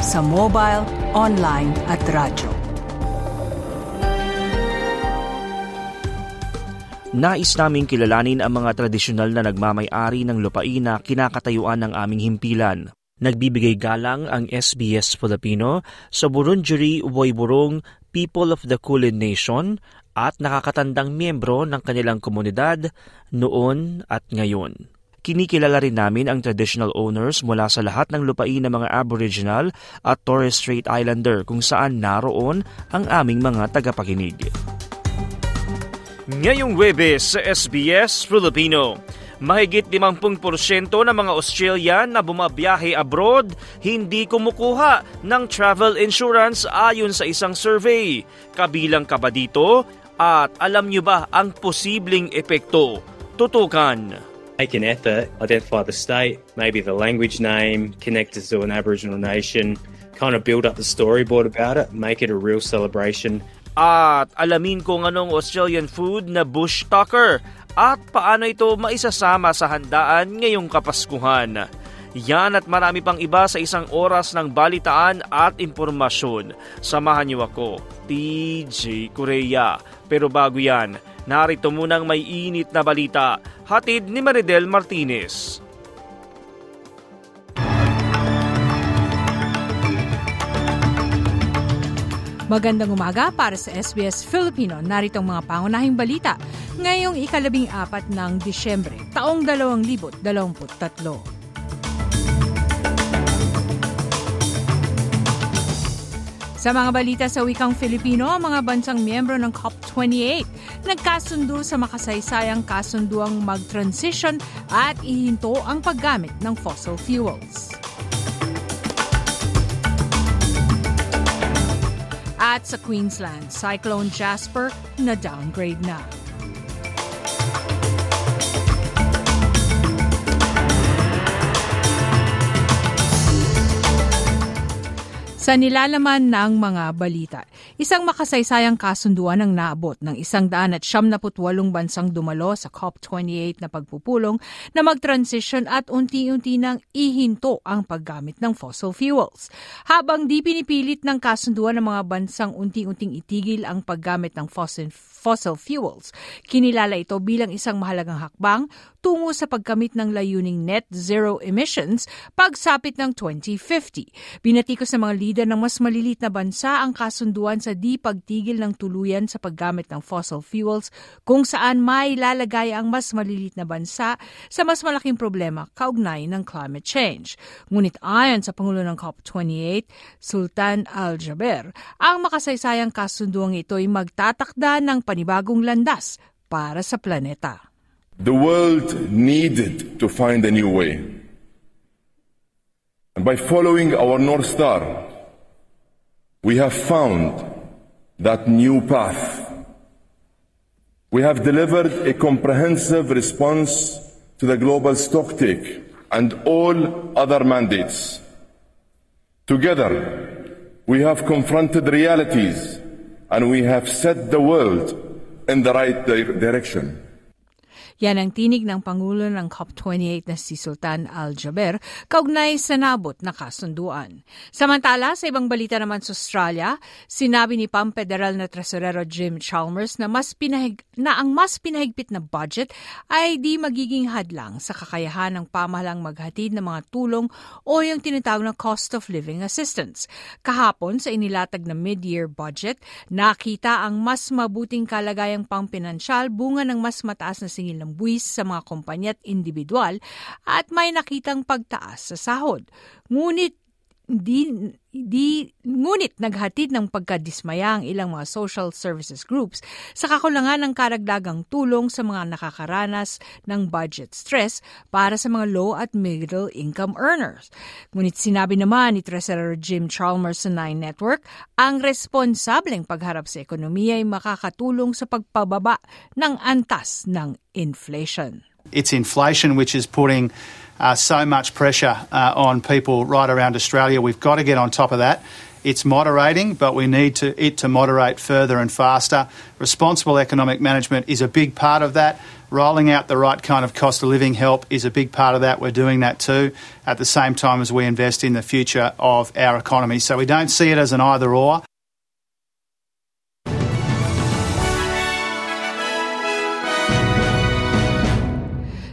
sa mobile, online at radyo. Nais naming kilalanin ang mga tradisyonal na nagmamay-ari ng lupain na kinakatayuan ng aming himpilan. Nagbibigay galang ang SBS Filipino sa Burundjeri Woiburong People of the Kulin Nation at nakakatandang miyembro ng kanilang komunidad noon at ngayon. Kinikilala rin namin ang traditional owners mula sa lahat ng lupain ng mga Aboriginal at Torres Strait Islander kung saan naroon ang aming mga tagapakinig. Ngayong Webes sa SBS Filipino, mahigit 50% ng mga Australian na bumabiyahe abroad hindi kumukuha ng travel insurance ayon sa isang survey. Kabilang ka ba dito? At alam nyo ba ang posibleng epekto? Tutukan! Make an effort, identify the state, maybe the language name, connect it to an Aboriginal nation, kind of build up the storyboard about it, make it a real celebration. At alamin kung anong Australian food na bush tucker at paano ito maisasama sa handaan ngayong Kapaskuhan. Yan at marami pang iba sa isang oras ng balitaan at impormasyon. Samahan niyo ako, TJ Korea. Pero bago yan, narito munang may init na balita Hatid ni Maridel Martinez. Magandang umaga para sa SBS Filipino. Narito ang mga pangunahing balita ngayong ikalabing apat ng Disyembre, taong 2023. Sa mga balita sa wikang Filipino, ang mga bansang miyembro ng COP28 nagkasundo sa makasaysayang kasunduang mag-transition at ihinto ang paggamit ng fossil fuels. At sa Queensland, Cyclone Jasper na downgrade na. Sa nilalaman ng mga balita, isang makasaysayang kasunduan ang naabot ng isang daan at siyam bansang dumalo sa COP28 na pagpupulong na mag-transition at unti-unti nang ihinto ang paggamit ng fossil fuels. Habang di pinipilit ng kasunduan ng mga bansang unti-unting itigil ang paggamit ng fossil fossil fuels. Kinilala ito bilang isang mahalagang hakbang tungo sa pagkamit ng layuning net zero emissions pagsapit ng 2050. Binatikos ng mga lider ng mas malilit na bansa ang kasunduan sa di pagtigil ng tuluyan sa paggamit ng fossil fuels kung saan may lalagay ang mas malilit na bansa sa mas malaking problema kaugnay ng climate change. Ngunit ayon sa Pangulo ng COP28, Sultan Al-Jaber, ang makasaysayang kasunduang ito ay magtatakda ng panibagong landas para sa planeta. The world needed to find a new way. And by following our North Star, we have found that new path. We have delivered a comprehensive response to the global stocktake and all other mandates. Together, we have confronted realities and we have set the world in the right direction. Yan ang tinig ng Pangulo ng COP28 na si Sultan Al-Jaber kaugnay sa nabot na kasunduan. Samantala, sa ibang balita naman sa Australia, sinabi ni PAM Federal na Tresorero Jim Chalmers na, mas pinahig, na ang mas pinahigpit na budget ay di magiging hadlang sa kakayahan ng pamahalang maghatid ng mga tulong o yung tinatawag na cost of living assistance. Kahapon sa inilatag na mid-year budget, nakita ang mas mabuting kalagayang pangpinansyal bunga ng mas mataas na singil ng ng buwis sa mga kumpanya at individual at may nakitang pagtaas sa sahod. Ngunit di, di, ngunit naghatid ng pagkadismaya ang ilang mga social services groups sa kakulangan ng karagdagang tulong sa mga nakakaranas ng budget stress para sa mga low at middle income earners. Ngunit sinabi naman ni Treasurer Jim Chalmers sa Nine Network, ang responsableng pagharap sa ekonomiya ay makakatulong sa pagpababa ng antas ng inflation. It's inflation which is putting uh, so much pressure uh, on people right around Australia. We've got to get on top of that. It's moderating, but we need to, it to moderate further and faster. Responsible economic management is a big part of that. Rolling out the right kind of cost of living help is a big part of that. We're doing that too at the same time as we invest in the future of our economy. So we don't see it as an either or.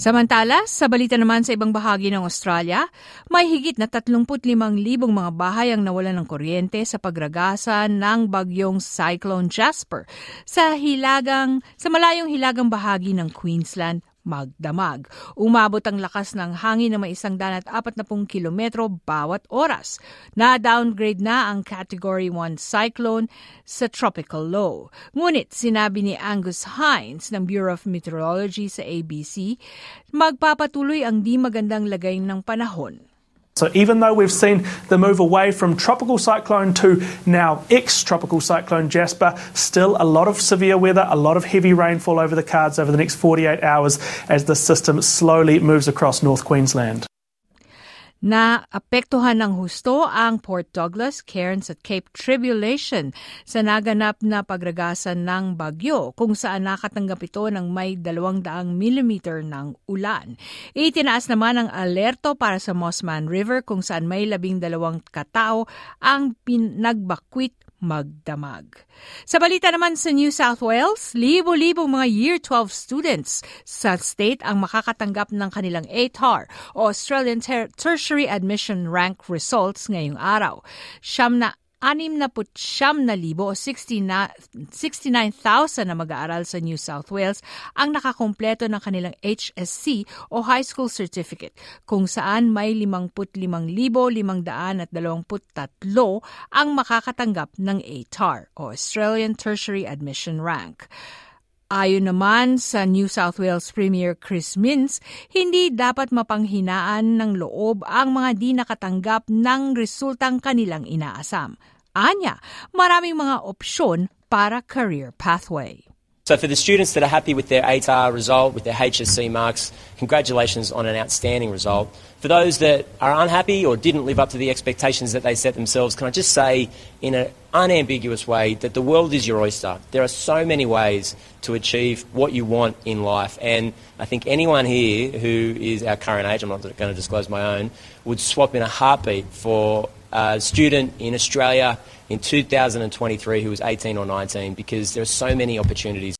Samantala, sa balita naman sa ibang bahagi ng Australia, may higit na 35,000 mga bahay ang nawalan ng kuryente sa pagragasa ng bagyong Cyclone Jasper sa hilagang sa malayong hilagang bahagi ng Queensland magdamag. Umabot ang lakas ng hangin na may isang danat 40 kilometro bawat oras. Na-downgrade na ang Category 1 cyclone sa tropical low. Ngunit sinabi ni Angus Hines ng Bureau of Meteorology sa ABC, magpapatuloy ang di magandang lagay ng panahon. So even though we've seen the move away from tropical cyclone to now ex-tropical cyclone Jasper, still a lot of severe weather, a lot of heavy rainfall over the cards over the next 48 hours as the system slowly moves across North Queensland. Na apektuhan ng husto ang Port Douglas, Cairns at Cape Tribulation sa naganap na pagragasan ng bagyo kung saan nakatanggap ito ng may 200 mm ng ulan. Itinaas naman ang alerto para sa Mossman River kung saan may labing dalawang katao ang pinagbakwit magdamag. Sa balita naman sa New South Wales, libo-libong mga Year 12 students sa state ang makakatanggap ng kanilang ATAR o Australian Ter- Tertiary Admission Rank results ngayong araw. Siyam na 69,000 o 69,000 na mag-aaral sa New South Wales ang nakakumpleto ng kanilang HSC o High School Certificate kung saan may 55,523 ang makakatanggap ng ATAR o Australian Tertiary Admission Rank. Ayon naman sa New South Wales Premier Chris Minns, hindi dapat mapanghinaan ng loob ang mga di nakatanggap ng resultang kanilang inaasam. Anya, maraming mga opsyon para career pathway. So for the students that are happy with their ATAR result, with their HSC marks, congratulations on an outstanding result. For those that are unhappy or didn't live up to the expectations that they set themselves, can I just say in an unambiguous way that the world is your oyster. There are so many ways to achieve what you want in life, and I think anyone here who is our current age, I'm not going to disclose my own, would swap in a heartbeat for a student in Australia in 2023 who was 18 or 19 because there are so many opportunities.